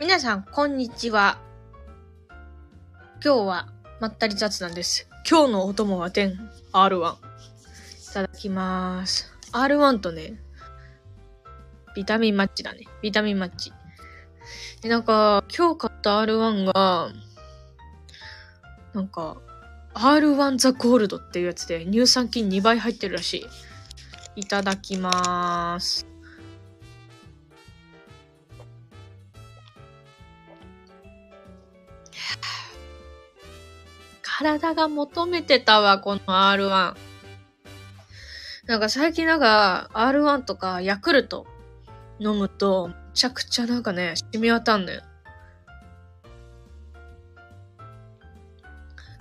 皆さん、こんにちは。今日は、まったり雑談です。今日のお供は10、R1。いただきます。R1 とね、ビタミンマッチだね。ビタミンマッチ。で、なんか、今日買った R1 が、なんか、R1 ザゴールドっていうやつで乳酸菌2倍入ってるらしい。いただきまーす。体が求めてたわ、この R1。なんか最近なんか R1 とかヤクルト飲むと、めちゃくちゃなんかね、染み渡んのよ。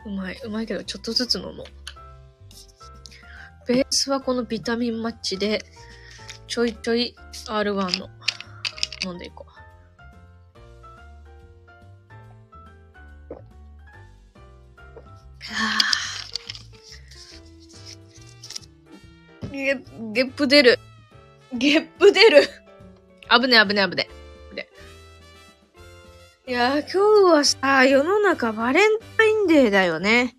うまい、うまいけどちょっとずつ飲もう。ベースはこのビタミンマッチで、ちょいちょい R1 の飲んでいこう。ゲゲップ出る。ゲップ出る。危ね危ね危ね。いやー、今日はさ、世の中バレンタインデーだよね。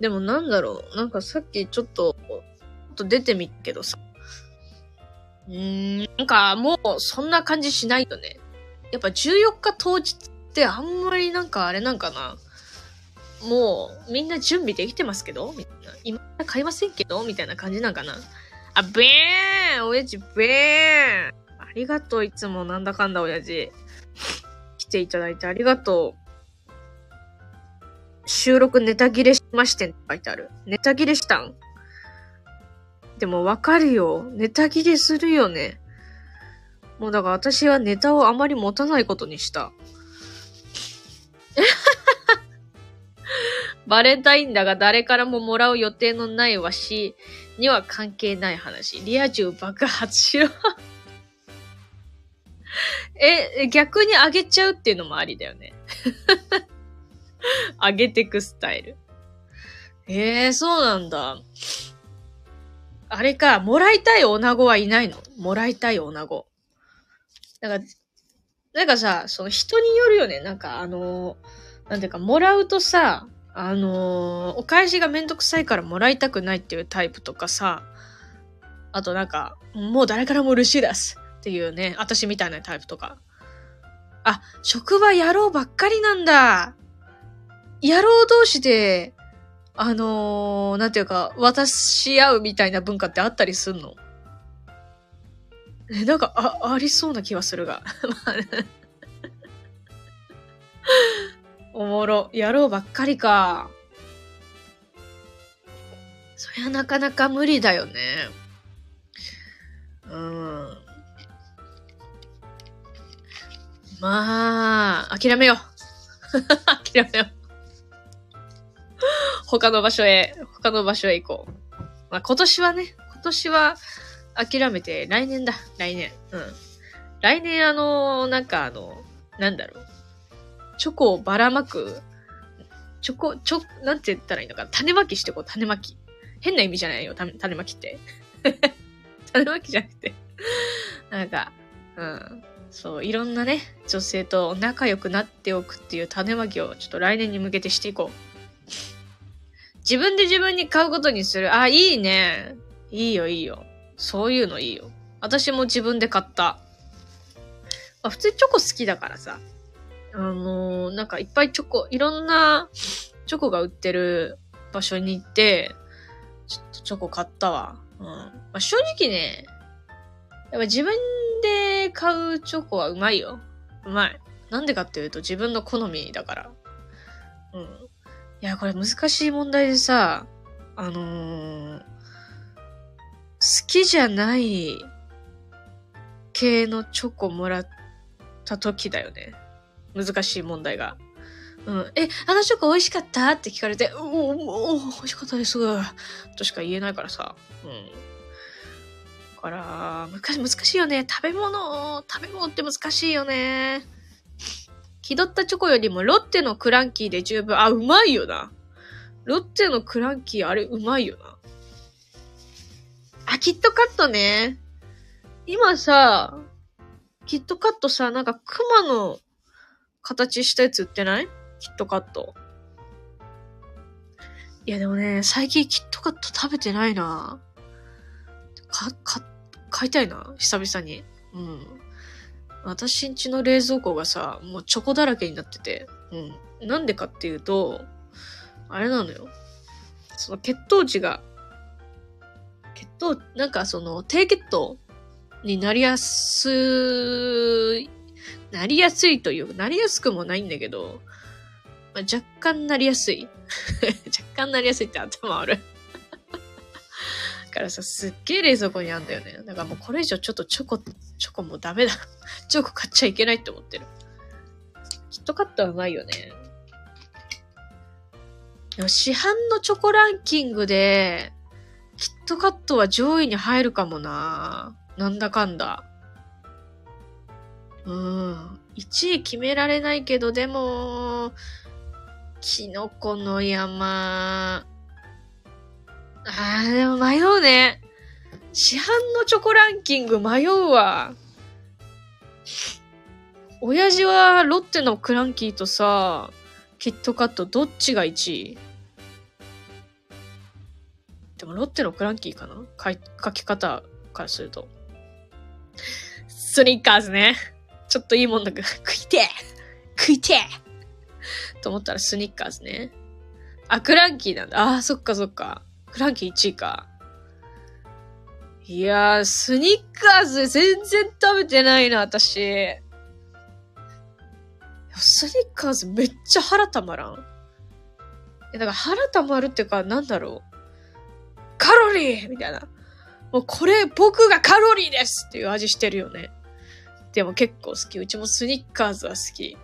でもなんだろう。なんかさっきちょっと、ちょっと出てみっけどさ。うーん、なんかもうそんな感じしないよね。やっぱ14日当日ってあんまりなんかあれなんかな。もう、みんな準備できてますけど？みたいな。今買いませんけど？みたいな感じなんかな？あ、べーん親父、べーんありがとう、いつもなんだかんだ親父。来ていただいてありがとう。収録ネタ切れしましてんって書いてある。ネタ切れしたん？でもわかるよ。ネタ切れするよね。もうだから私はネタをあまり持たないことにした。バレンタインだが誰からももらう予定のないわしには関係ない話。リア充爆発しろ。え、逆にあげちゃうっていうのもありだよね。あげてくスタイル。ええー、そうなんだ。あれか、もらいたい女子はいないの？もらいたい女子。なんか、なんかさ、その人によるよね。なんかあの、なんていうか、もらうとさ、あのー、お返しがめんどくさいからもらいたくないっていうタイプとかさ、あとなんか、もう誰からも嬉しいですっていうね、私みたいなタイプとか。あ、職場野郎ばっかりなんだ。野郎同士で、あのー、なんていうか、渡し合うみたいな文化ってあったりすんの？え、なんか、あ、ありそうな気はするが。もろ。野郎ばっかりか。そりゃなかなか無理だよね。うん。まあ、諦めよう。諦めよう。他の場所へ、他の場所へ行こう。まあ今年はね、今年は諦めて来年だ、来年。うん。来年あの、なんかあの、なんだろう。チョコをばらまく、チョコ、チョ、なんて言ったらいいのかな？種まきしてこう、種まき。変な意味じゃないよ、種まきって。種まきじゃなくて。なんか、うん。そう、いろんなね、女性と仲良くなっておくっていう種まきをちょっと来年に向けてしていこう。自分で自分に買うことにする。あ、いいね。いいよ、いいよ。そういうのいいよ。私も自分で買った。まあ、普通にチョコ好きだからさ。あのー、なんかいっぱいチョコ、いろんなチョコが売ってる場所に行って、ちょっとチョコ買ったわ。うん。まあ、正直ね、やっぱ自分で買うチョコはうまいよ。うまい。なんでかっていうと自分の好みだから。うん。いや、これ難しい問題でさ、あのー、好きじゃない系のチョコもらった時だよね。難しい問題が。うん。え、あのチョコ美味しかった？って聞かれて、おおお美味しかったです。としか言えないからさ。うん。だから、難し難しいよね。食べ物、食べ物って難しいよね。気取ったチョコよりもロッテのクランキーで十分。あ、うまいよな。ロッテのクランキーあれうまいよな。あ、キットカットね。今さ、キットカットさ、なんか熊の形したやつ売ってない？キットカット。いやでもね、最近キットカット食べてないなか、か、買いたいな久々に。うん。私んちの冷蔵庫がさ、もうチョコだらけになってて。うん。なんでかっていうと、あれなのよ。その血糖値が、血糖、なんかその低血糖になりやすい、なりやすいという、なりやすくもないんだけど、まあ、若干なりやすい。若干なりやすいって頭ある。だからさ、すっげえ冷蔵庫にあんだよね。だからもうこれ以上ちょっとチョコ、チョコもうダメだ。チョコ買っちゃいけないって思ってる。キットカットはうまいよね。でも市販のチョコランキングで、キットカットは上位に入るかもな。なんだかんだ。うん。1位決められないけど、でも、キノコの山。あー、でも迷うね。市販のチョコランキング迷うわ。親父はロッテのクランキーとさ、キットカットどっちが1位？でもロッテのクランキーかな？書き方からすると。スニッカーズね。ちょっといいもんだけど、食いて食いてと思ったらスニッカーズね。あ、クランキーなんだ。ああ、そっかそっか。クランキー1位か。いやー、スニッカーズ全然食べてないな、私。スニッカーズめっちゃ腹たまらん。え、だから腹たまるっていうか、なんだろう。カロリーみたいな。もうこれ僕がカロリーですっていう味してるよね。でも結構好き。うちもスニッカーズは好き。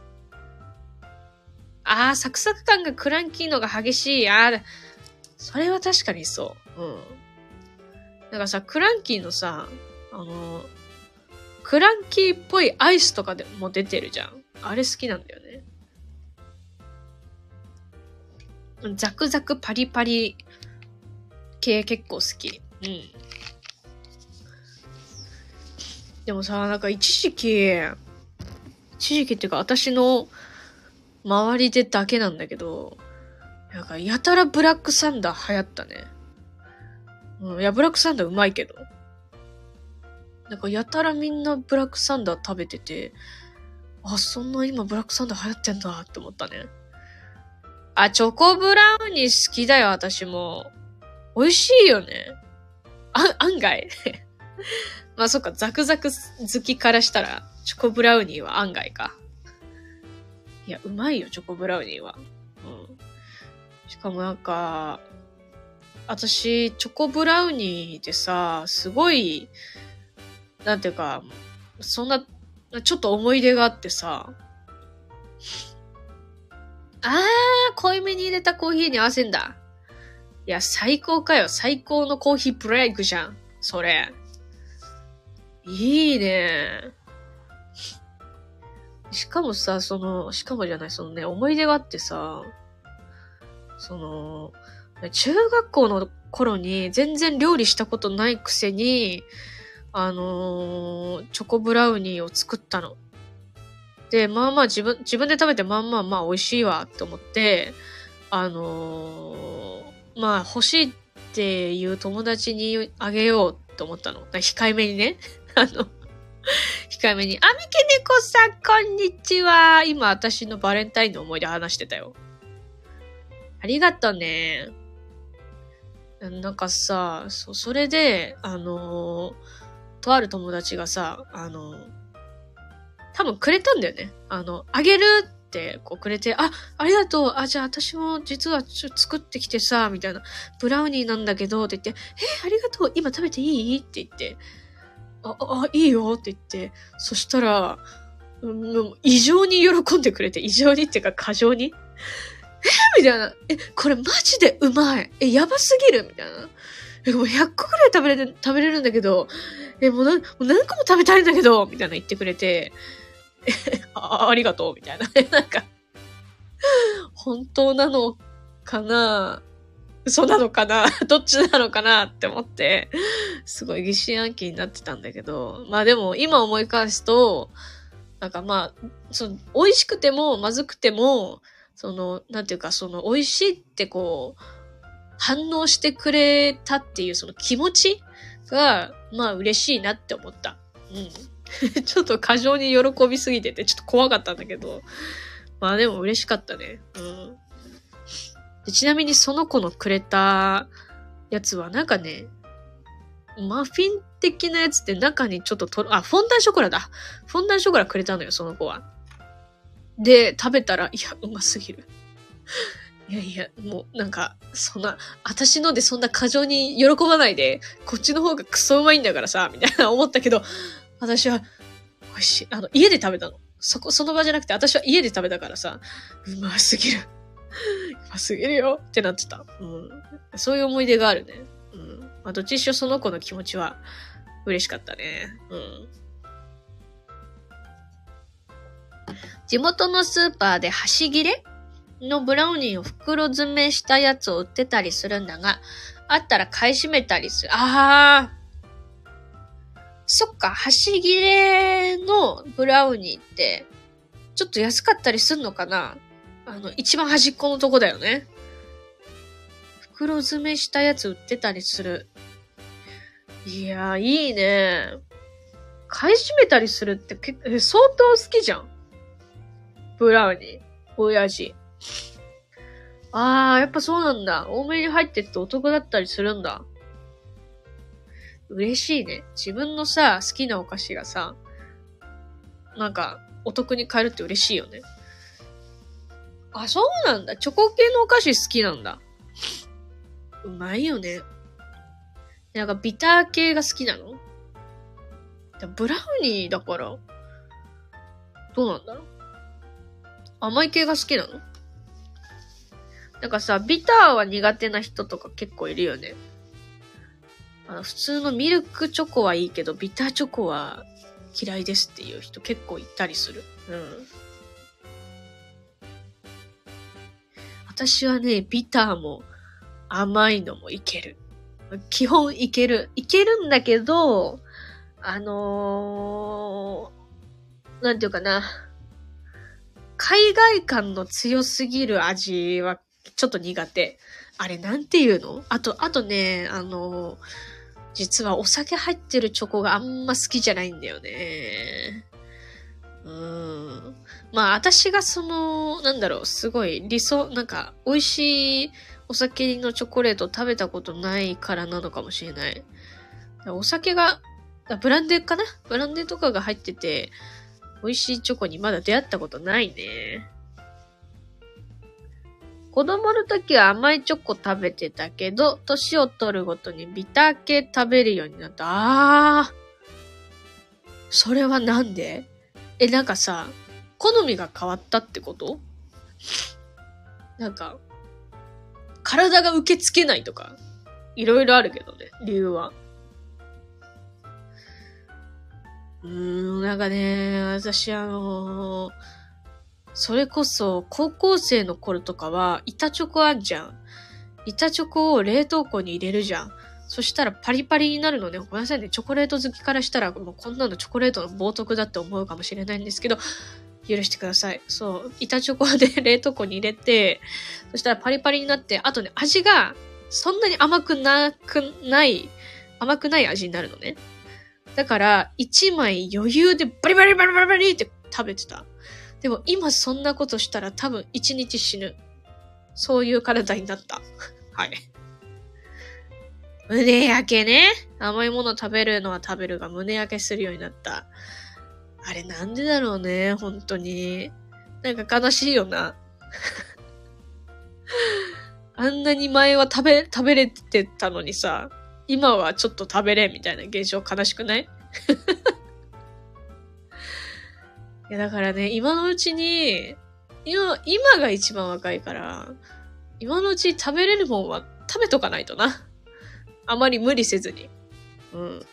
ああ、サクサク感がクランキーのが激しい。ああ、それは確かにそう。うん。だかさ、クランキーのさ、あの、クランキーっぽいアイスとかでも出てるじゃん。あれ好きなんだよね。ザクザクパリパリ系結構好き。うん。でもさ、なんか一時期、一時期っていうか私の周りでだけなんだけど、なんかやたらブラックサンダー流行ったね。うん、いや、ブラックサンダーうまいけど。なんかやたらみんなブラックサンダー食べてて、あ、そんな今ブラックサンダー流行ってんだって思ったね。あ、チョコブラウニー好きだよ、私も。美味しいよね。あ、案外。まあそっか、ザクザク好きからしたら、チョコブラウニーは案外か。いや、うまいよ、チョコブラウニーは。うん。しかもなんか、私、チョコブラウニーでさ、すごい、なんていうか、そんな、ちょっと思い出があってさ、あー、濃いめに入れたコーヒーに合わせんだ。いや、最高かよ。最高のコーヒーブレイクじゃん。それ。いいね。しかもさ、その、しかもじゃない、そのね、思い出があってさ、その、中学校の頃に全然料理したことないくせに、あのー、チョコブラウニーを作ったの。で、まあまあ自分、自分で食べてまあまあまあ美味しいわって思って、あのー、まあ欲しいっていう友達にあげようって思ったの。控えめにね。あの、控えめに、あみけねこさん、こんにちは。今、私のバレンタインの思い出話してたよ。ありがとね。なんかさ、そ、それで、あのー、とある友達がさ、あのー、多分くれたんだよね。あの、あげるってこうくれて、あ、ありがとう。あ、じゃあ私も実はちょ作ってきてさ、みたいな。ブラウニーなんだけど、って言って、え、ありがとう。今食べていい？って言って、あ、あ、いいよって言って、そしたら、もう異常に喜んでくれて、異常にっていうか過剰に。えみたいな。え、これマジでうまい。え、やばすぎるみたいな。え、もう100個くらい食べれる、食べれるんだけど、え、もう何もう何個も食べたいんだけど、みたいな言ってくれて、え、あありがとう、みたいな。なんか、本当なのかな嘘なのかな？どっちなのかなって思って、すごい疑心暗鬼になってたんだけど、まあでも今思い返すと、なんかまあ、その、美味しくてもまずくても、その、なんていうか、その、美味しいってこう、反応してくれたっていうその気持ちが、まあ嬉しいなって思った。うん。ちょっと過剰に喜びすぎてて、ちょっと怖かったんだけど、まあでも嬉しかったね。うん。でちなみにその子のくれたやつはなんかね、マフィン的なやつって中にちょっとと、あ、フォンダンショコラだ。フォンダンショコラくれたのよ、その子は。で、食べたら、いや、うますぎる。いやいや、もうなんか、そんな、私のでそんな過剰に喜ばないで、こっちの方がクソうまいんだからさ、みたいな思ったけど、私は、美味しい。あの、家で食べたの。そこ、その場じゃなくて、私は家で食べたからさ、うますぎる。うますぎるよってなってた。うん。そういう思い出があるね。うん。まあ、どっちにしろその子の気持ちは嬉しかったね。うん。地元のスーパーで端切れのブラウニーを袋詰めしたやつを売ってたりするんだが、あったら買い占めたりする。ああ。そっか、端切れのブラウニーって、ちょっと安かったりすんのかなあの、一番端っこのとこだよね。袋詰めしたやつ売ってたりする。いやー、いいね。買い占めたりするって結構、相当好きじゃん。ブラウニー。親父。あー、やっぱそうなんだ。多めに入ってってお得だったりするんだ。嬉しいね。自分のさ、好きなお菓子がさ、なんか、お得に買えるって嬉しいよね。あ、そうなんだ。チョコ系のお菓子好きなんだ。うまいよね。なんかビター系が好きなの？ブラウニーだから、どうなんだろう？甘い系が好きなの？なんかさ、ビターは苦手な人とか結構いるよね。あの普通のミルクチョコはいいけど、ビターチョコは嫌いですっていう人結構いたりする。うん。私はね、ビターも甘いのもいける。基本いける。いけるんだけど、あのー、なんていうかな。海外感の強すぎる味はちょっと苦手。あれ、なんていうの？あと、あとね、あの、実はお酒入ってるチョコがあんま好きじゃないんだよね。うん。まあ、私がその、なんだろう、すごい理想、なんか、美味しいお酒のチョコレート食べたことないからなのかもしれない。お酒が、ブランデーかな？ブランデーとかが入ってて、美味しいチョコにまだ出会ったことないね。子供の時は甘いチョコ食べてたけど、年を取るごとにビター系食べるようになった。あー。それはなんで？え、なんかさ、好みが変わったってこと？なんか、体が受け付けないとか、いろいろあるけどね、理由は。うーん、なんかね、私あのーそれこそ、高校生の頃とかは、板チョコあんじゃん。板チョコを冷凍庫に入れるじゃん。そしたらパリパリになるのね。ごめんなさいね。チョコレート好きからしたら、もうこんなのチョコレートの冒涜だって思うかもしれないんですけど、許してください。そう。板チョコで 冷凍庫に入れて、そしたらパリパリになって、あとね、味がそんなに甘くなくない、甘くない味になるのね。だから、一枚余裕でバリバリバリバリバリって食べてた。でも今そんなことしたら多分一日死ぬ。そういう体になった。はい。胸焼けね。甘いもの食べるのは食べるが胸焼けするようになった。あれなんでだろうね、本当に。なんか悲しいよな。あんなに前は食べ、食べれてたのにさ、今はちょっと食べれみたいな現象悲しくない？いや、だからね、今のうちに、今、今が一番若いから、今のうち食べれるもんは食べとかないとな。あまり無理せずに。うん。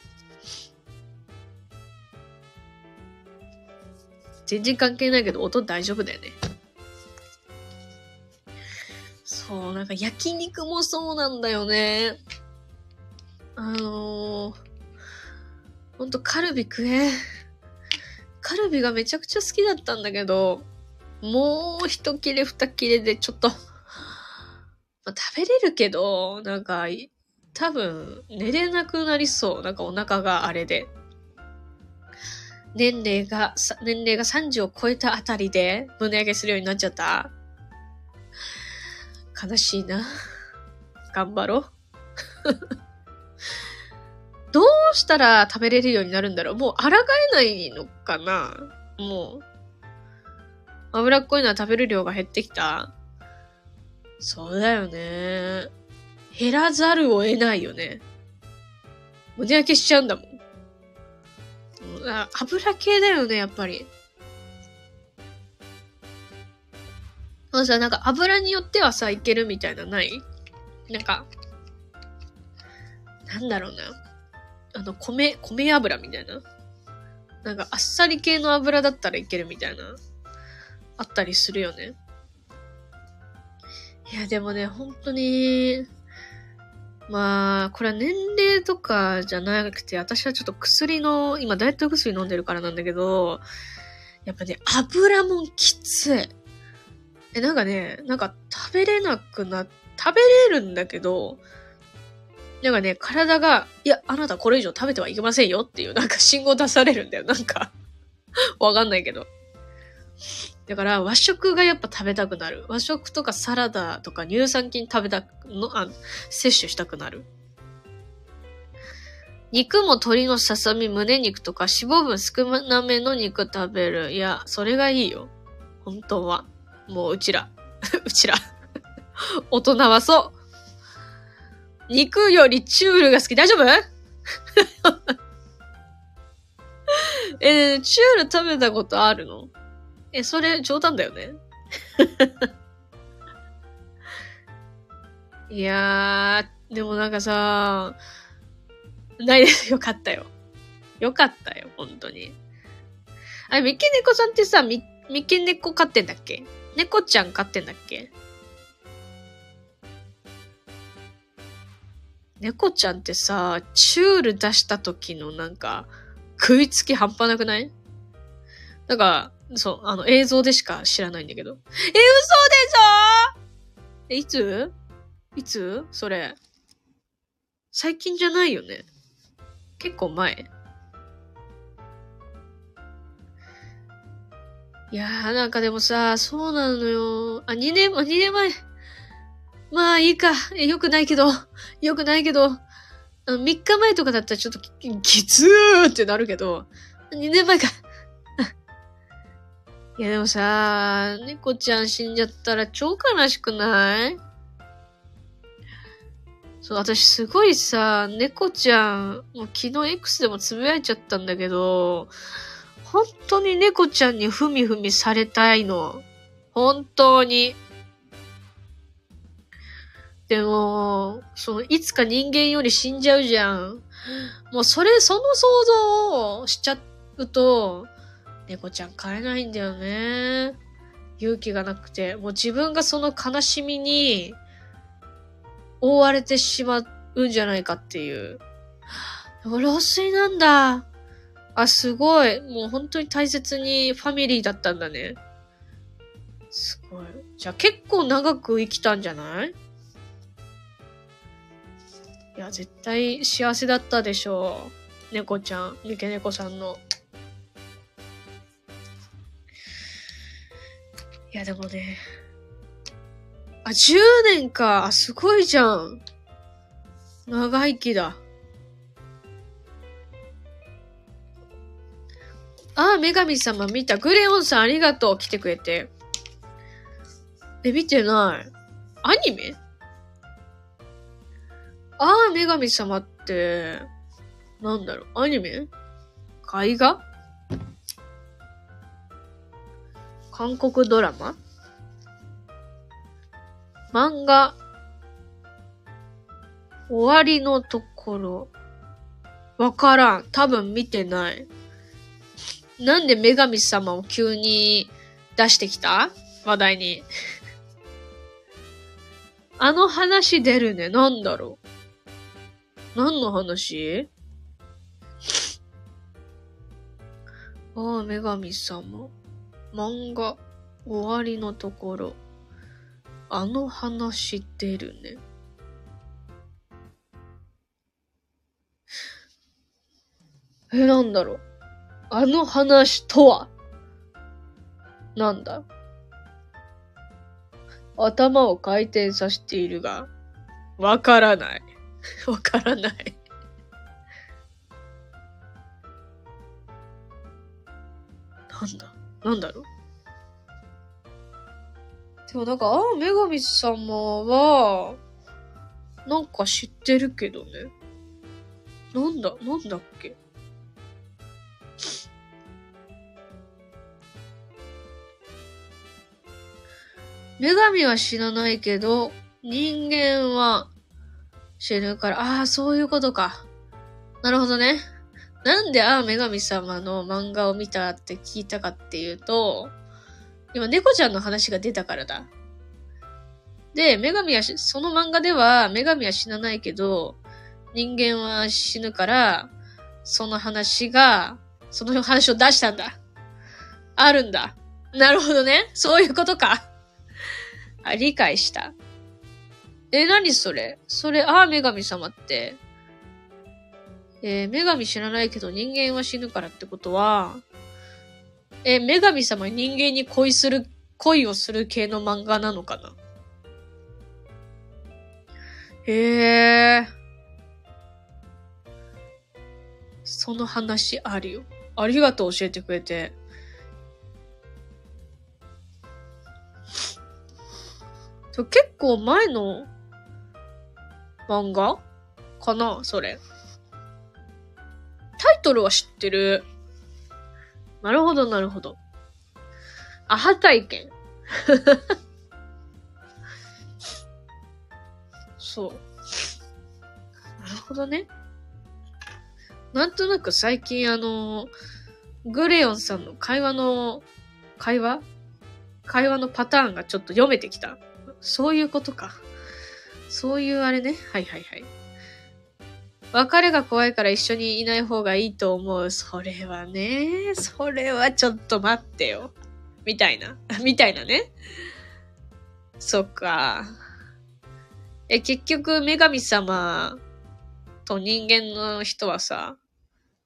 全然関係ないけど、音大丈夫だよね。そう、なんか焼肉もそうなんだよね。あのー、ほんとカルビ食え。カルビがめちゃくちゃ好きだったんだけど、もう一切れ二切れでちょっと、まあ、食べれるけど、なんか、多分、寝れなくなりそう。なんかお腹があれで。年齢が、年齢が30を超えたあたりで胸上げするようになっちゃった。悲しいな。頑張ろう。どうしたら食べれるようになるんだろうもう抗えないのかなもう。脂っこいのは食べる量が減ってきたそうだよね。減らざるを得ないよね。胸焼けしちゃうんだもん。油系だよね、やっぱり。あさ、なんか油によってはさ、いけるみたいなない？なんか、なんだろうな。あの、米、米油みたいな？なんか、あっさり系の油だったらいけるみたいな。あったりするよね。いや、でもね、本当に、まあ、これは年齢とかじゃなくて、私はちょっと薬の、今ダイエット薬飲んでるからなんだけど、やっぱね、油もきつい。え、なんかね、なんか食べれなくな、食べれるんだけど、なんかね、体が、いや、あなたこれ以上食べてはいけませんよっていう、なんか信号出されるんだよ。なんか わかんないけど。だから和食がやっぱ食べたくなる。和食とかサラダとか乳酸菌食べたく、の、あ、摂取したくなる。肉も鶏のささみ、胸肉とか脂肪分少なめの肉食べる。いや、それがいいよ。本当は。もううちら。うちら。大人はそう。肉よりチュールが好き。大丈夫？えチュール食べたことあるの？え、それ冗談だよね？いやー、でもなんかさ、ないです。よかったよ。よかったよ、本当に。あれ、三毛猫さんってさ、み、三毛猫飼ってんだっけ？猫ちゃん飼ってんだっけ？猫ちゃんってさ、チュール出した時のなんか、食いつき半端なくない？なんか、そう、あの、映像でしか知らないんだけど。え、嘘でしょ？え、いつ？いつ？それ。最近じゃないよね。結構前。いやー、なんかでもさ、そうなのよ。あ、2年、2年前。まあいいか。えよくないけど。よくないけど。3日前とかだったらちょっとき、きつーってなるけど、2年前か。いやでもさ、猫ちゃん死んじゃったら超悲しくない？そう、私すごいさ、猫ちゃん、もう昨日 X でもつぶやいちゃったんだけど、本当に猫ちゃんにふみふみされたいの。本当に。でも、その、いつか人間より死んじゃうじゃん。もうそれ、その想像をしちゃうと、猫ちゃん飼えないんだよね。勇気がなくて。もう自分がその悲しみに覆われてしまうんじゃないかっていう。老衰なんだ。あ、すごい。もう本当に大切にファミリーだったんだね。すごい。じゃあ結構長く生きたんじゃない？いや、絶対幸せだったでしょう。猫ちゃん、三毛猫さんの。いや、でもね。あ、10年か。あ、すごいじゃん。長生きだ。ああ、女神様見た。グレオンさんありがとう。来てくれて。え、見てない。アニメ？ああ、女神様って、なんだろう。アニメ？絵画？韓国ドラマ？漫画？終わりのところ。わからん。多分見てない。なんで女神様を急に出してきた？話題に。あの話出るね。なんだろう。何の話？ああ、女神様。漫画、終わりのところ。あの話出るね。え、なんだろう。あの話とは？なんだ？頭を回転させているが、わからない。わからない。なんだ？なんだろう？でもなんか、ああ、女神様は、なんか知ってるけどね。なんだ、なんだっけ？女神は死なないけど、人間は死ぬから、ああ、そういうことか。なるほどね。なんでああ、女神様の漫画を見たって聞いたかっていうと、今猫ちゃんの話が出たからだ。で、女神はその漫画では女神は死なないけど、人間は死ぬから、その話が、その話を出したんだ。あるんだ。なるほどね。そういうことか。あ、理解した。え、何それ？それ、ああ、女神様って。えー、女神知らないけど人間は死ぬからってことは、えー、女神様人間に恋する、恋をする系の漫画なのかな？へえ。その話あるよ。ありがとう教えてくれて。結構前の漫画かなそれ。タイトルは知ってる。なるほど、なるほど。アハ体験。そう。なるほどね。なんとなく最近あの、グレヨンさんの会話の、会話？会話のパターンがちょっと読めてきた。そういうことか。そういうあれね。はいはいはい。別れが怖いから一緒にいない方がいいと思う。それはね、それはちょっと待ってよ。みたいな。みたいなね。そっか。え、結局、女神様と人間の人はさ、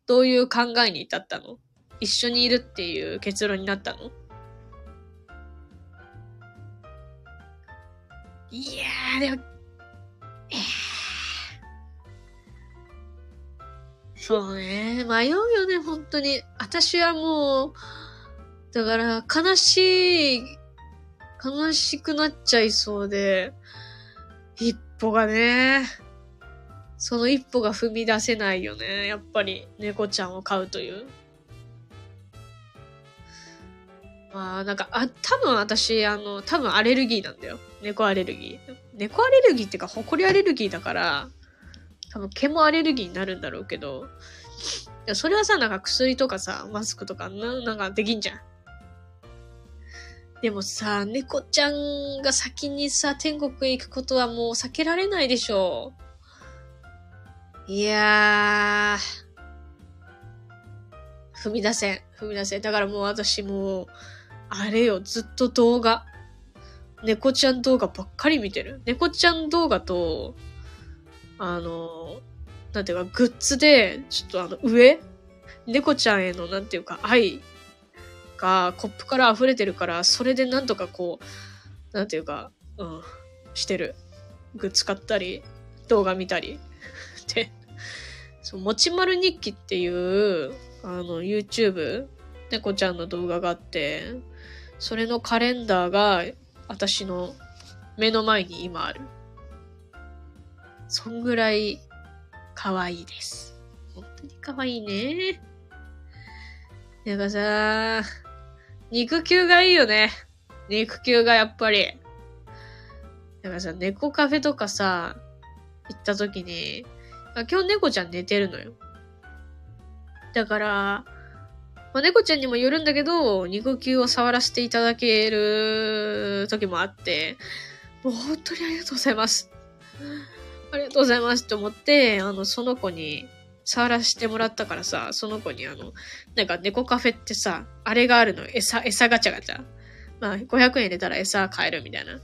どういう考えに至ったの？一緒にいるっていう結論になったの？いやー、でも、そうね、迷うよね、本当に。私はもう、だから、悲しい、悲しくなっちゃいそうで、一歩がね、その一歩が踏み出せないよね。やっぱり、猫ちゃんを飼うという。まあ、なんか、あ、多分私、あの、多分アレルギーなんだよ。猫アレルギー。猫アレルギーっていうか、ホコリアレルギーだから、多分毛もアレルギーになるんだろうけど、いや、それはさ、なんか薬とかさ、マスクとかな、なんかできんじゃん。でもさ、猫ちゃんが先にさ、天国へ行くことはもう避けられないでしょう。いやー、踏み出せん。踏み出せん。だからもう私もう、あれよ、ずっと動画。猫ちゃん動画ばっかり見てる。猫ちゃん動画と、あの、なんていうか、グッズで、ちょっとあの、上猫ちゃんへの、なんていうか、愛がコップから溢れてるから、それでなんとかこう、なんていうか、うん、してる。グッズ買ったり、動画見たり。で、そう、もちまる日記っていう、あの、YouTube、猫ちゃんの動画があって、それのカレンダーが私の目の前に今ある。そんぐらい可愛いです。本当に可愛いね。なんかさ、肉球がいいよね。肉球がやっぱり。なんかさ、猫カフェとかさ、行った時に、今日猫ちゃん寝てるのよ。だから、まあ、猫ちゃんにもよるんだけど、肉球を触らせていただける時もあって、もう本当にありがとうございます。ありがとうございますって思って、あの、その子に触らせてもらったからさ、その子にあの、なんか猫カフェってさ、あれがあるの、餌、餌ガチャガチャ。まあ、500円入れたら餌買えるみたいな。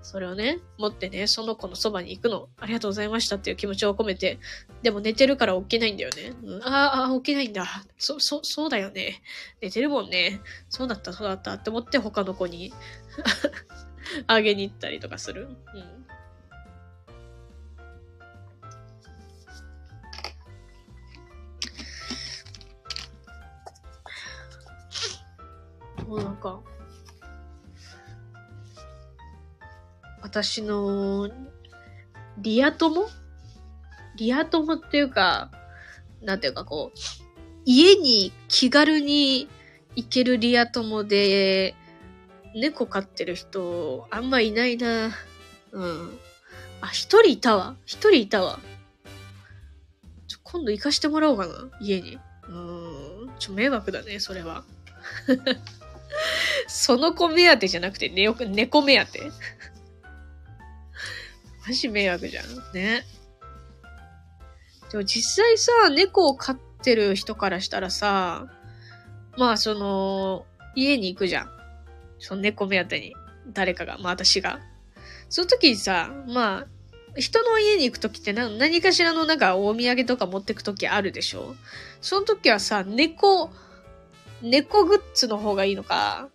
それをね、持ってね、その子のそばに行くの。ありがとうございましたっていう気持ちを込めて。でも寝てるから起きないんだよね。うん、ああ、起きないんだ。そ、そ、そうだよね。寝てるもんね。そうだった、そうだったって思って他の子に あげに行ったりとかする。うん。もうなんか、私のリア友？リア友っていうか、なんていうかこう、家に気軽に行けるリア友で、猫飼ってる人、あんまいないな。うん。あ、一人いたわ。一人いたわ。ちょ、今度行かしてもらおうかな。家に。うん。ちょ、迷惑だね、それは。その子目当てじゃなくて、ね、猫目当て？マジ迷惑じゃん。ね。でも実際さ、猫を飼ってる人からしたらさ、まあその、家に行くじゃん。その猫目当てに。誰かが、まあ私が。その時にさ、まあ、人の家に行く時って何何かしらのなんかお土産とか持ってく時あるでしょ？その時はさ、猫、猫グッズの方がいいのか、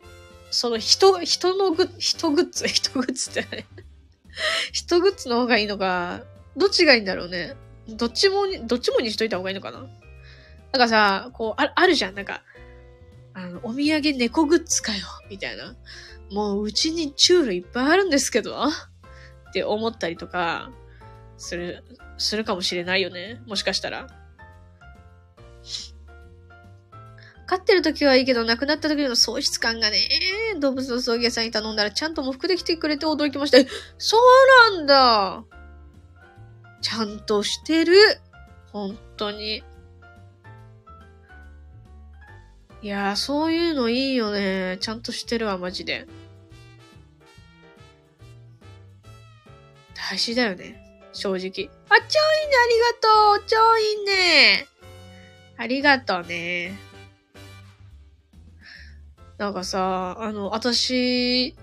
その人、人のグッ、人グッズ、人グッズってね。人グッズの方がいいのか、どっちがいいんだろうね。どっちも、どっちもにしといた方がいいのかな？なんかさ、こう、ああるじゃん。なんか、あの、お土産猫グッズかよ。みたいな。もう、うちにチュールいっぱいあるんですけどって思ったりとか、する、するかもしれないよね。もしかしたら。飼ってる時はいいけど、亡くなった時の喪失感がね、動物の葬儀屋さんに頼んだらちゃんと喪服で来てくれて驚きました。え、そうなんだ。ちゃんとしてる。本当に。いやー、そういうのいいよね。ちゃんとしてるわ、マジで。大事だよね。正直。あ、超いいね、ありがとう。超いいね。ありがとうね。なんかさ、あの、私、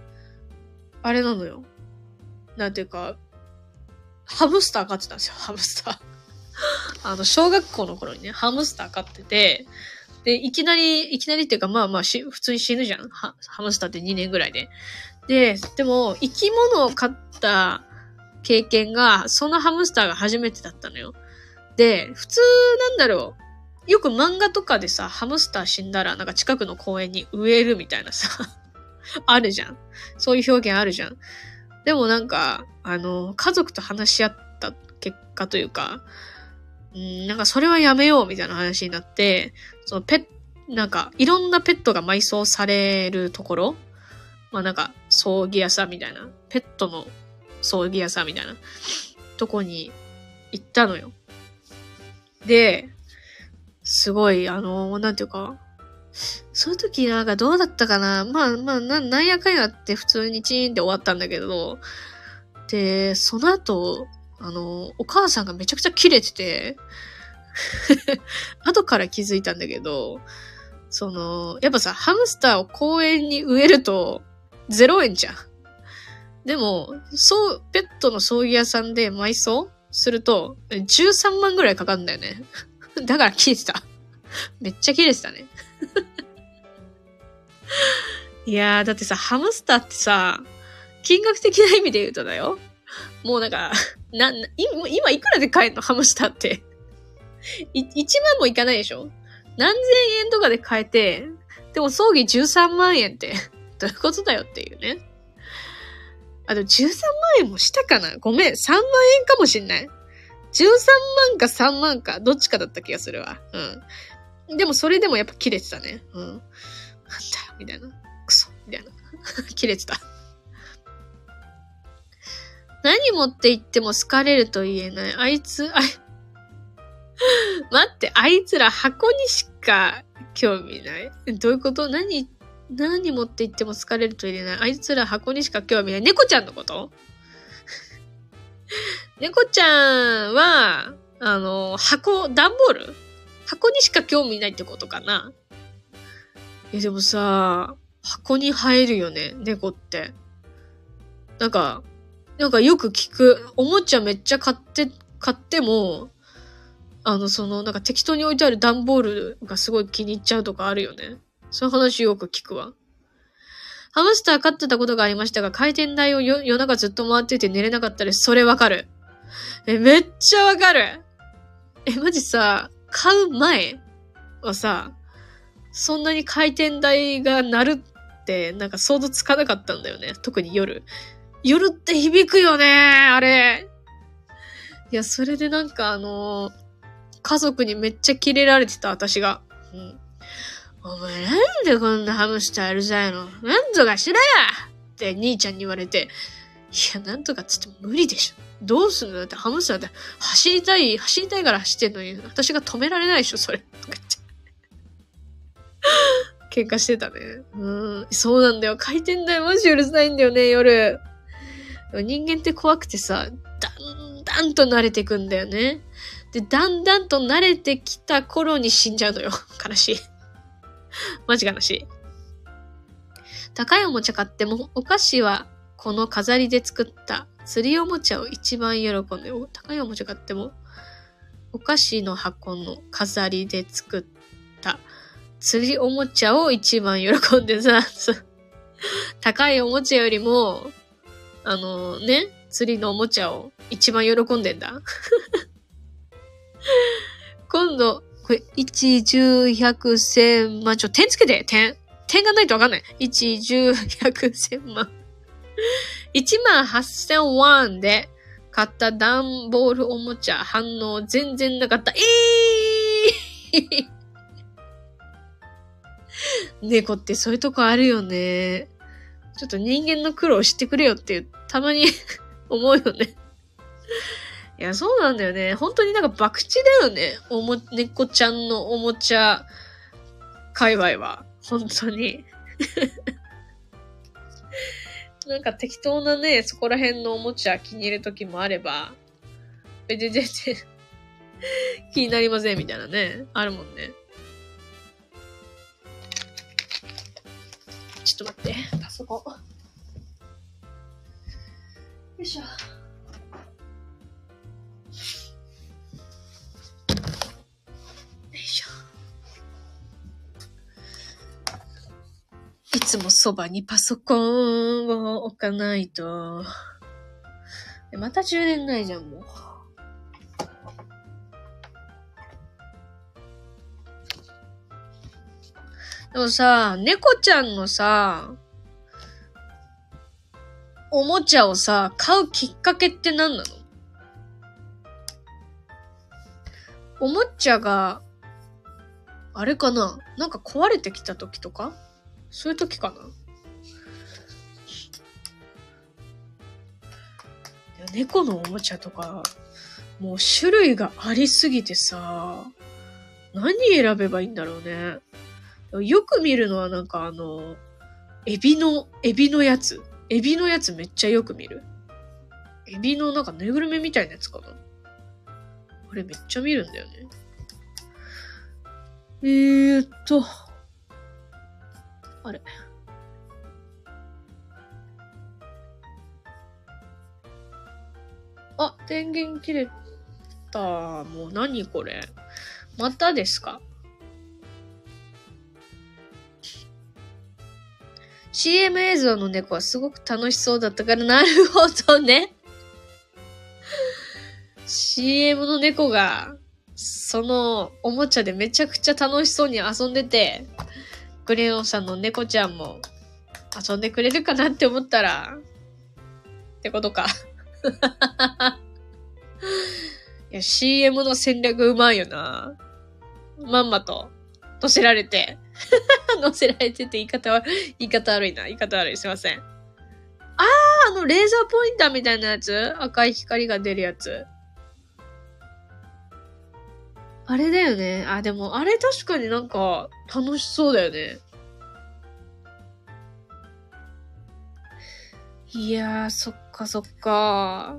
あれなのよ。なんていうか、ハムスター飼ってたんですよ、ハムスター。あの、小学校の頃にね、ハムスター飼ってて、で、いきなり、いきなりっていうか、まあまあし、普通に死ぬじゃん。ハムスターって2年ぐらいで。で、でも、生き物を飼った経験が、そのハムスターが初めてだったのよ。で、普通なんだろう。よく漫画とかでさ、ハムスター死んだら、なんか近くの公園に植えるみたいなさ、あるじゃん。そういう表現あるじゃん。でもなんか、あの、家族と話し合った結果というか、うん、なんかそれはやめようみたいな話になって、そのペッ、なんかいろんなペットが埋葬されるところまあなんか葬儀屋さんみたいな、ペットの葬儀屋さんみたいなとこに行ったのよ。で、すごい、あの、なんていうか、その時なんかどうだったかな？まあまあな、なんやかんやって普通にチーンって終わったんだけど、で、その後、あの、お母さんがめちゃくちゃキレてて、後から気づいたんだけど、その、やっぱさ、ハムスターを公園に植えると、0円じゃん。でも、そう、ペットの葬儀屋さんで埋葬すると、13万ぐらいかかるんだよね。だから切れてた。めっちゃ切れてたね。いやー、だってさ、ハムスターってさ、金額的な意味で言うとだよ。もうなんか、な、な今いくらで買えんの？ハムスターって。い、1万もいかないでしょ？何千円とかで買えて、でも葬儀13万円って、どういうことだよっていうね。あ、でも13万円もしたかな？ごめん、3万円かもしんない。13万か3万か、どっちかだった気がするわ。うん。でもそれでもやっぱ切れてたね。うん。なんだよ、みたいな。クソ、みたいな。切れてた。何持って行っても好かれると言えない。あいつ、あい、待って、あいつら箱にしか興味ない。どういうこと？何何持って行っても疲れると入れない。あいつら箱にしか興味ない。猫ちゃんのこと？猫ちゃんは、あの、箱、段ボール？箱にしか興味ないってことかな？え、でもさ、箱に入るよね、猫って。なんか、なんかよく聞く。おもちゃめっちゃ買って、買っても、あの、その、なんか適当に置いてある段ボールがすごい気に入っちゃうとかあるよね。そういう話よく聞くわ。ハムスター飼ってたことがありましたが、回転台を夜中ずっと回ってて寝れなかったです。それわかる。え、めっちゃわかる。え、マジさ、買う前はさ、そんなに回転台が鳴るって、なんか想像つかなかったんだよね。特に夜。夜って響くよね、あれ。いや、それでなんかあの、家族にめっちゃキレられてた、私が。うん。お前なんでこんなハムスターうるさいの？なんとかしろやって兄ちゃんに言われて、いや、なんとかっつって無理でしょ。どうすんの？だってハムスターって走りたい、走りたいから走ってんのに、私が止められないでしょ、それ。喧嘩してたね。うん。そうなんだよ。回転台マジうるさいんだよね、夜。人間って怖くてさ、だんだんと慣れてくんだよね。で、だんだんと慣れてきた頃に死んじゃうのよ。悲しい。マジ悲しい。高いおもちゃ買っても、お菓子はこの飾りで作った釣りおもちゃを一番喜んで、お高いおもちゃ買っても、お菓子の箱の飾りで作った釣りおもちゃを一番喜んでさ、高いおもちゃよりも、あのね、釣りのおもちゃを一番喜んでんだ。今度、これ、1、10、100、1000万。ちょ、点つけて点。点がないとわかんない。1、10、100、1000万。1万8000ワンで買った段ボールおもちゃ反応全然なかった。えー 猫ってそういうとこあるよね。ちょっと人間の苦労してくれよって、たまに 思うよねいや、そうなんだよね。本当になんか博打だよね。おも、猫ちゃんのおもちゃ界隈は。本当に。なんか適当なね、そこら辺のおもちゃ気に入る時もあれば、全然全然気になりませんみたいなね、あるもんね。ちょっと待って、パソコン。よいしょ。いつもそばにパソコンを置かないと。また充電ないじゃん、もう。でもさ、猫ちゃんのさ、おもちゃをさ、買うきっかけって何なの？おもちゃが、あれかな？なんか壊れてきた時とか？そういう時かな猫のおもちゃとか、もう種類がありすぎてさ、何選べばいいんだろうね。よく見るのはなんかあの、エビの、エビのやつ。エビのやつめっちゃよく見る。エビのなんかぬいぐるみみたいなやつかな。あれめっちゃ見るんだよね。えーっと、あれ。あ、電源切れた。もう何これ。またですか ?CM 映像の猫はすごく楽しそうだったから、なるほどね。CM の猫が、そのおもちゃでめちゃくちゃ楽しそうに遊んでて、クレヨンさんの猫ちゃんも遊んでくれるかなって思ったら、ってことか。いや、CM の戦略うまいよな。まんまと、乗せられて。乗せられてて言い方は、言い方悪いな。言い方悪い。すいません。あー、あの、レーザーポインターみたいなやつ？赤い光が出るやつ？あれだよね。あ、でも、あれ確かになんか、楽しそうだよね。いやー、そっかそっか。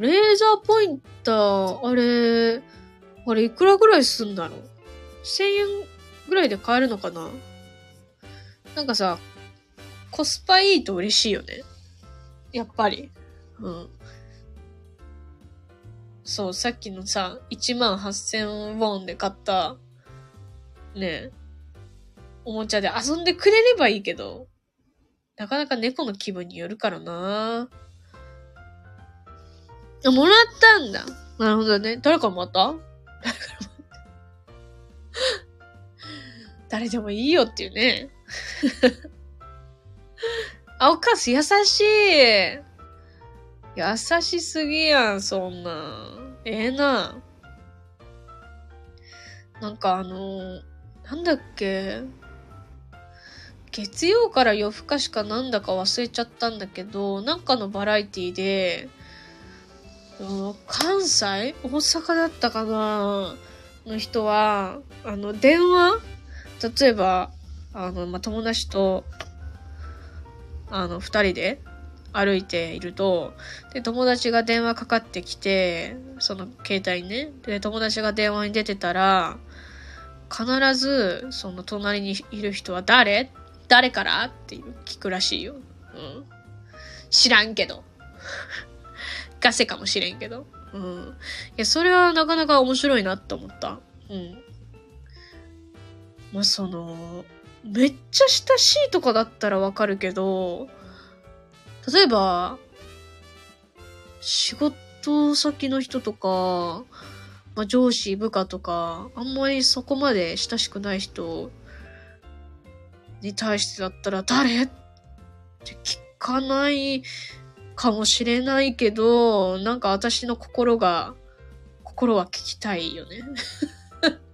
レーザーポインター、あれ、あれいくらぐらいすんだろう ?1000 円ぐらいで買えるのかな？なんかさ、コスパいいと嬉しいよね。やっぱり。うん。そう、さっきのさ、1万8000ウォンで買った、ねおもちゃで遊んでくれればいいけど、なかなか猫の気分によるからなあ、もらったんだ。なるほどね。誰からもらった？誰からもらった誰でもいいよっていうね。あ、お母さん優しい。優しすぎやん、そんな。ええー、な。なんかあのなんだっけ。月曜から夜更かしかなんだか忘れちゃったんだけど、なんかのバラエティで、関西？大阪だったかな？の人は、あの、電話？例えば、あの、まあ、友達と、あの、二人で歩いていると、で、友達が電話かかってきて、その携帯にね、で、友達が電話に出てたら、必ず、その隣にいる人は誰？誰から？っていう聞くらしいよ。うん。知らんけど。ガセかもしれんけど。うん。いや、それはなかなか面白いなって思った。うん。まあ、その、めっちゃ親しいとかだったらわかるけど、例えば、仕事先の人とか、まあ、上司、部下とか、あんまりそこまで親しくない人に対してだったら誰？って聞かないかもしれないけど、なんか私の心が、心は聞きたいよね。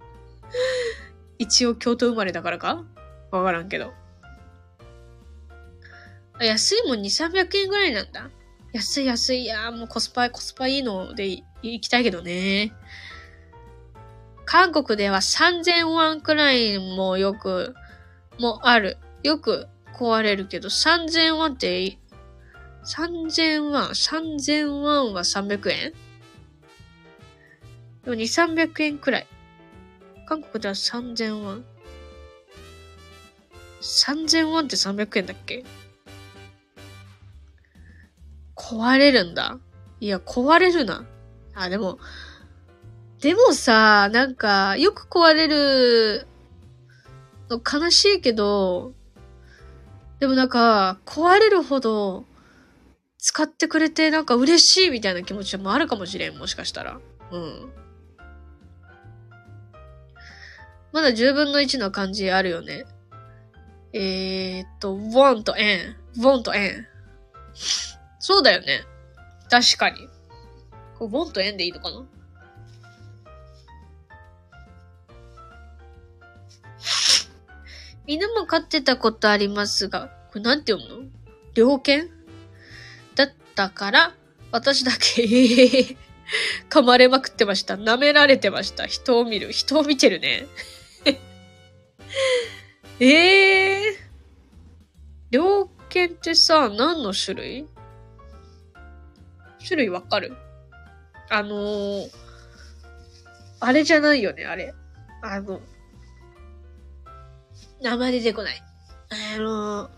一応京都生まれだからか？わからんけど。安いもん2、300円ぐらいなんだ。安い安い。いやもうコスパ、コスパいいので行きたいけどね。韓国では3000ウォンくらいもよく、もある。よく壊れるけど、3000ウォンって3000ウォン、3000ウォンは300円？でも2、300円くらい。韓国では3000ウォン。3000ウォンって300円だっけ？壊れるんだ。いや、壊れるな。あ、でも、でもさ、なんか、よく壊れるの悲しいけど、でもなんか、壊れるほど、使ってくれてなんか嬉しいみたいな気持ちもあるかもしれん、もしかしたら。うん。まだ10分の1の感じあるよね。えー、っと、want と n。want と n。そうだよね。確かに。これ want と n でいいのかな？犬も飼ってたことありますが、これなんて読むの？猟犬？だったから、私だけ、噛まれまくってました。舐められてました。人を見る。人を見てるね。え えー。猟犬ってさ、何の種類？種類わかる？あのー、あれじゃないよね、あれ。あの、名前出てこない。あの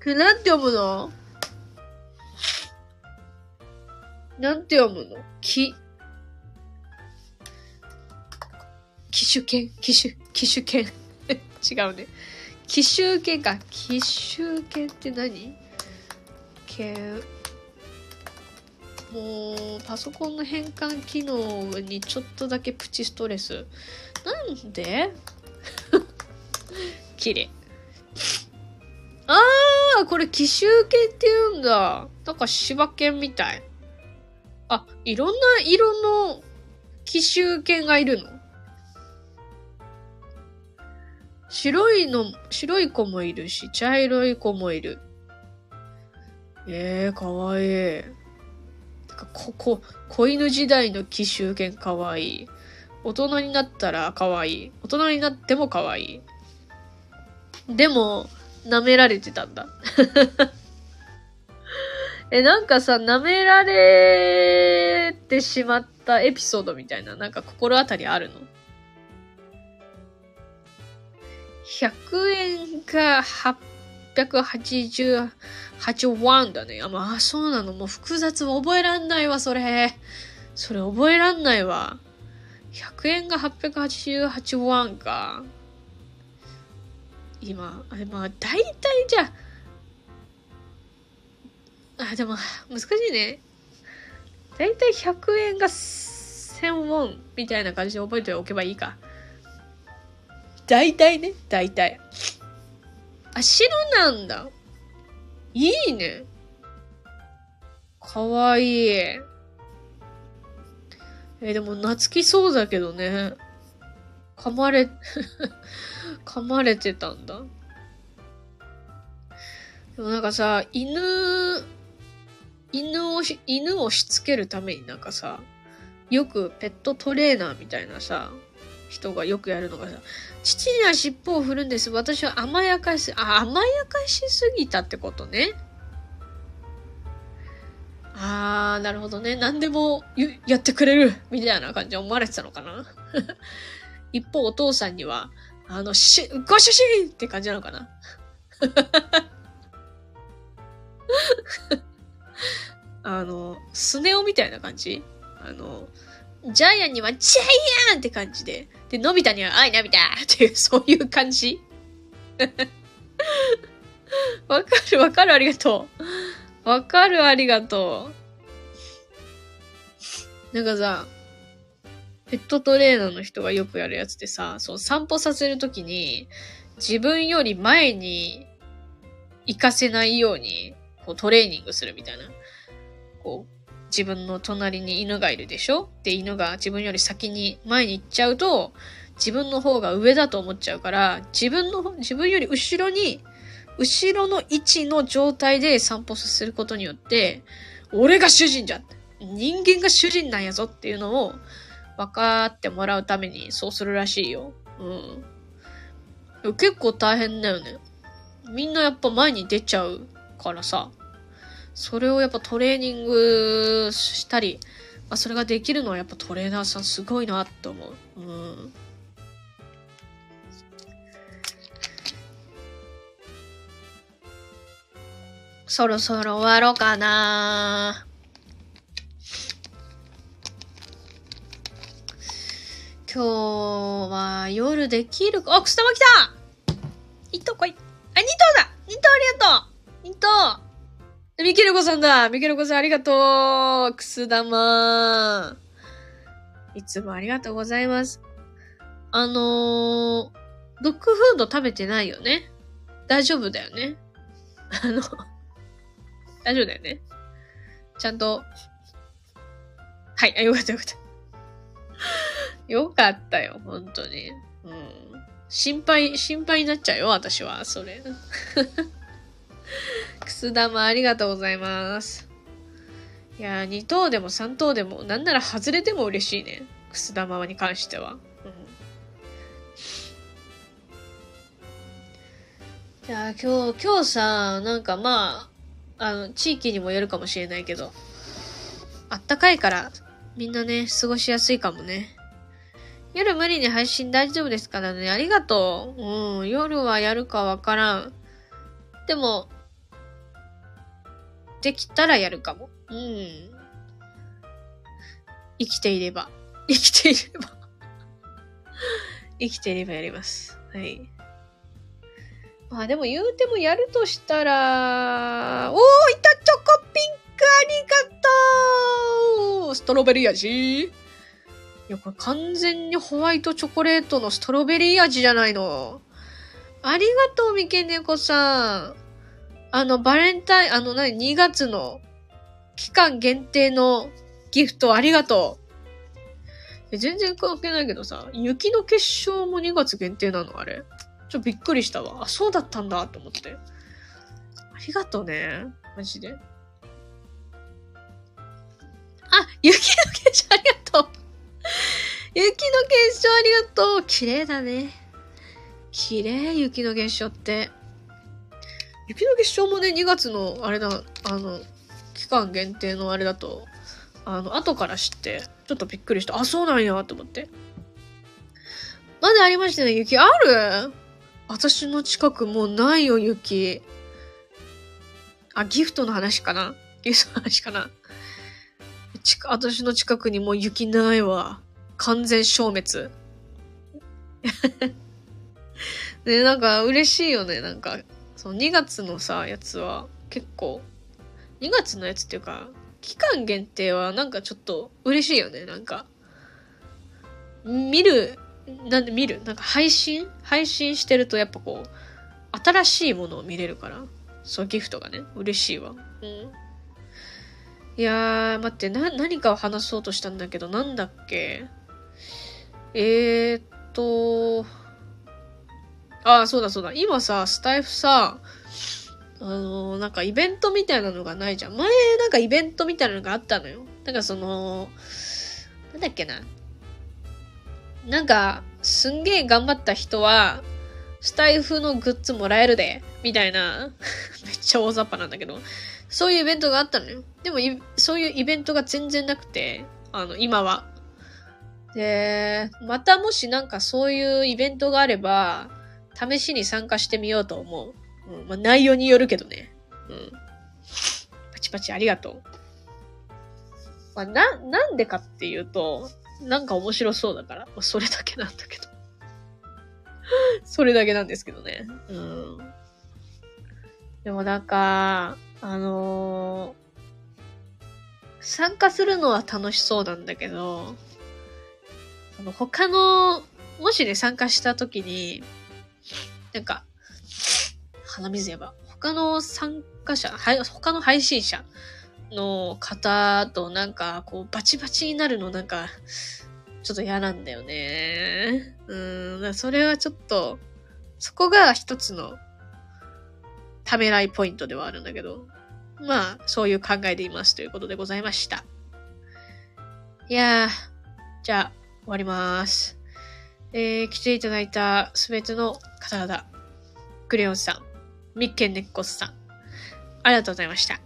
ー、なんて読むの？なんて読むの？き、機種犬？機種、機種犬 違うね。機種犬か。機種犬って何？犬。もう、パソコンの変換機能にちょっとだけプチストレス。なんで？綺麗。あー、これ奇襲犬って言うんだ。なんか柴犬みたい。あ、いろんな色の奇襲犬がいるの？白いの、白い子もいるし、茶色い子もいる。ええー、かわいい。かここ、子犬時代の奇襲犬かわいい。大人になったらかわいい。大人になってもかわいい。でも、舐められてたんだ。え、なんかさ、舐められてしまったエピソードみたいな、なんか心当たりあるの ?100 円か8 688ワンだね。あ、まあ、そうなの。もう複雑。覚えらんないわ、それ。それ覚えらんないわ。100円が888ワンか。今、あれまあ、大体じゃあ、あ、でも、難しいね。大体100円が1000ウォンみたいな感じで覚えておけばいいか。大体ね、大体。あ、白なんだ。いいね。かわいい。え、でも懐きそうだけどね。噛まれ、噛まれてたんだ。でもなんかさ、犬、犬をし、犬をしつけるためになんかさ、よくペットトレーナーみたいなさ、人がよくやるのがさ、父には尻尾を振るんです。私は甘やかし、あ、甘やかしすぎたってことね。あー、なるほどね。何でもやってくれるみたいな感じで思われてたのかな 一方、お父さんには、あの、し、ご主人って感じなのかな あの、スネ夫みたいな感じあの、ジャイアンにはジャイアンって感じで、で、のび太には、あい、のび太 っていう、そういう感じ わかる、わかる、ありがとう。わかる、ありがとう。なんかさ、ペットトレーナーの人がよくやるやつでさ、そう、散歩させるときに、自分より前に行かせないように、こう、トレーニングするみたいな。こう、自分の隣に犬がいるでしょ？で、犬が自分より先に前に行っちゃうと、自分の方が上だと思っちゃうから、自分の、自分より後ろに、後ろの位置の状態で散歩させることによって、俺が主人じゃん人間が主人なんやぞっていうのを分かってもらうためにそうするらしいよ。うん。結構大変だよね。みんなやっぱ前に出ちゃうからさ。それをやっぱトレーニングしたり、まあ、それができるのはやっぱトレーナーさんすごいなって思う。うん。そろそろ終わろうかな今日は夜できるか、あ、くす玉来た一頭来い。あ、二頭だ二頭ありがとう二頭ミケルコさんだミケルコさんありがとうくす玉いつもありがとうございます。あのー、ドッグフード食べてないよね？大丈夫だよね？あの、大丈夫だよね？ちゃんと、はい、あ、よかったよかった。よかったよ、本当に。うん。心配、心配になっちゃうよ、私は、それ。くす玉ありがとうございます。いや2等でも3等でも、なんなら外れても嬉しいね。くす玉に関しては。うん、じゃあ今日、今日さ、なんかまあ、あの、地域にもよるかもしれないけど、あったかいから、みんなね、過ごしやすいかもね。夜無理に配信大丈夫ですからね。ありがとう。うん。夜はやるかわからん。でも、できたらやるかも。うん。生きていれば。生きていれば生きていればやります。はい。まあでも言うてもやるとしたら、おー、いたチョコピンクありがとうストロベリー味いや、これ完全にホワイトチョコレートのストロベリー味じゃないの。ありがとう、みけねこさん。あの、バレンタイン、あの、何、2月の期間限定のギフトありがとう。全然関係ないけどさ、雪の結晶も2月限定なの？あれ？ちょっとびっくりしたわ。あ、そうだったんだと思って。ありがとうね。マジで。あ、雪の結晶ありがとう。雪の結晶ありがとう。綺麗だね。綺麗、雪の結晶って。雪の結晶もね、2月の、あれだ、あの、期間限定のあれだと、あの、後から知って、ちょっとびっくりした。あ、そうなんや、と思って。まだありましたね、雪。ある？私の近くもうないよ、雪。あ、ギフトの話かな？ギフトの話かな？ち私の近くにもう雪ないわ。完全消滅。ね、なんか嬉しいよね。なんか、その2月のさ、やつは結構、2月のやつっていうか、期間限定はなんかちょっと嬉しいよね。なんか、見る、なんで見るなんか配信配信してるとやっぱこう、新しいものを見れるから、そうギフトがね、嬉しいわ。うん。いやー、待って、な、何かを話そうとしたんだけど、なんだっけ？えーっと、ああ、そうだそうだ。今さ、スタイフさ、あのー、なんかイベントみたいなのがないじゃん。前、なんかイベントみたいなのがあったのよ。なんかその、なんだっけな。なんか、すんげえ頑張った人は、スタイフのグッズもらえるで、みたいな、めっちゃ大雑把なんだけど、そういうイベントがあったのよ。でも、そういうイベントが全然なくて、あの、今は。で、またもしなんかそういうイベントがあれば、試しに参加してみようと思う。うん。まあ、内容によるけどね。うん。パチパチありがとう。まあ、な、なんでかっていうと、なんか面白そうだから。まあ、それだけなんだけど。それだけなんですけどね。うん。でもなんか、あのー、参加するのは楽しそうなんだけど、あの、他の、もしね、参加した時に、なんか、鼻水やば。他の参加者、他の配信者の方となんか、こう、バチバチになるのなんか、ちょっと嫌なんだよね。うん、それはちょっと、そこが一つのためらいポイントではあるんだけど、まあ、そういう考えでいますということでございました。いやー、じゃあ、終わりまーす。えー、来ていただいたすべての方々、クレヨンさん、ミッケンネッコスさん、ありがとうございました。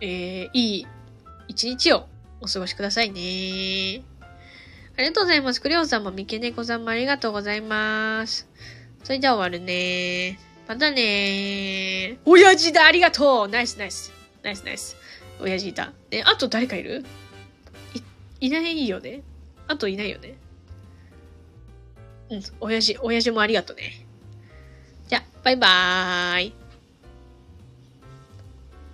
えー、いい一日をお過ごしくださいね。ありがとうございます。クレヨンさんもミケネコさんもありがとうございます。それじゃあ終わるね。またね親父だありがとうナイスナイス。ナイスナイス。親父いた。ね、あと誰かいる？い、いないよねあといないよねうん、親父、親父もありがとうね。じゃ、バイバーイ。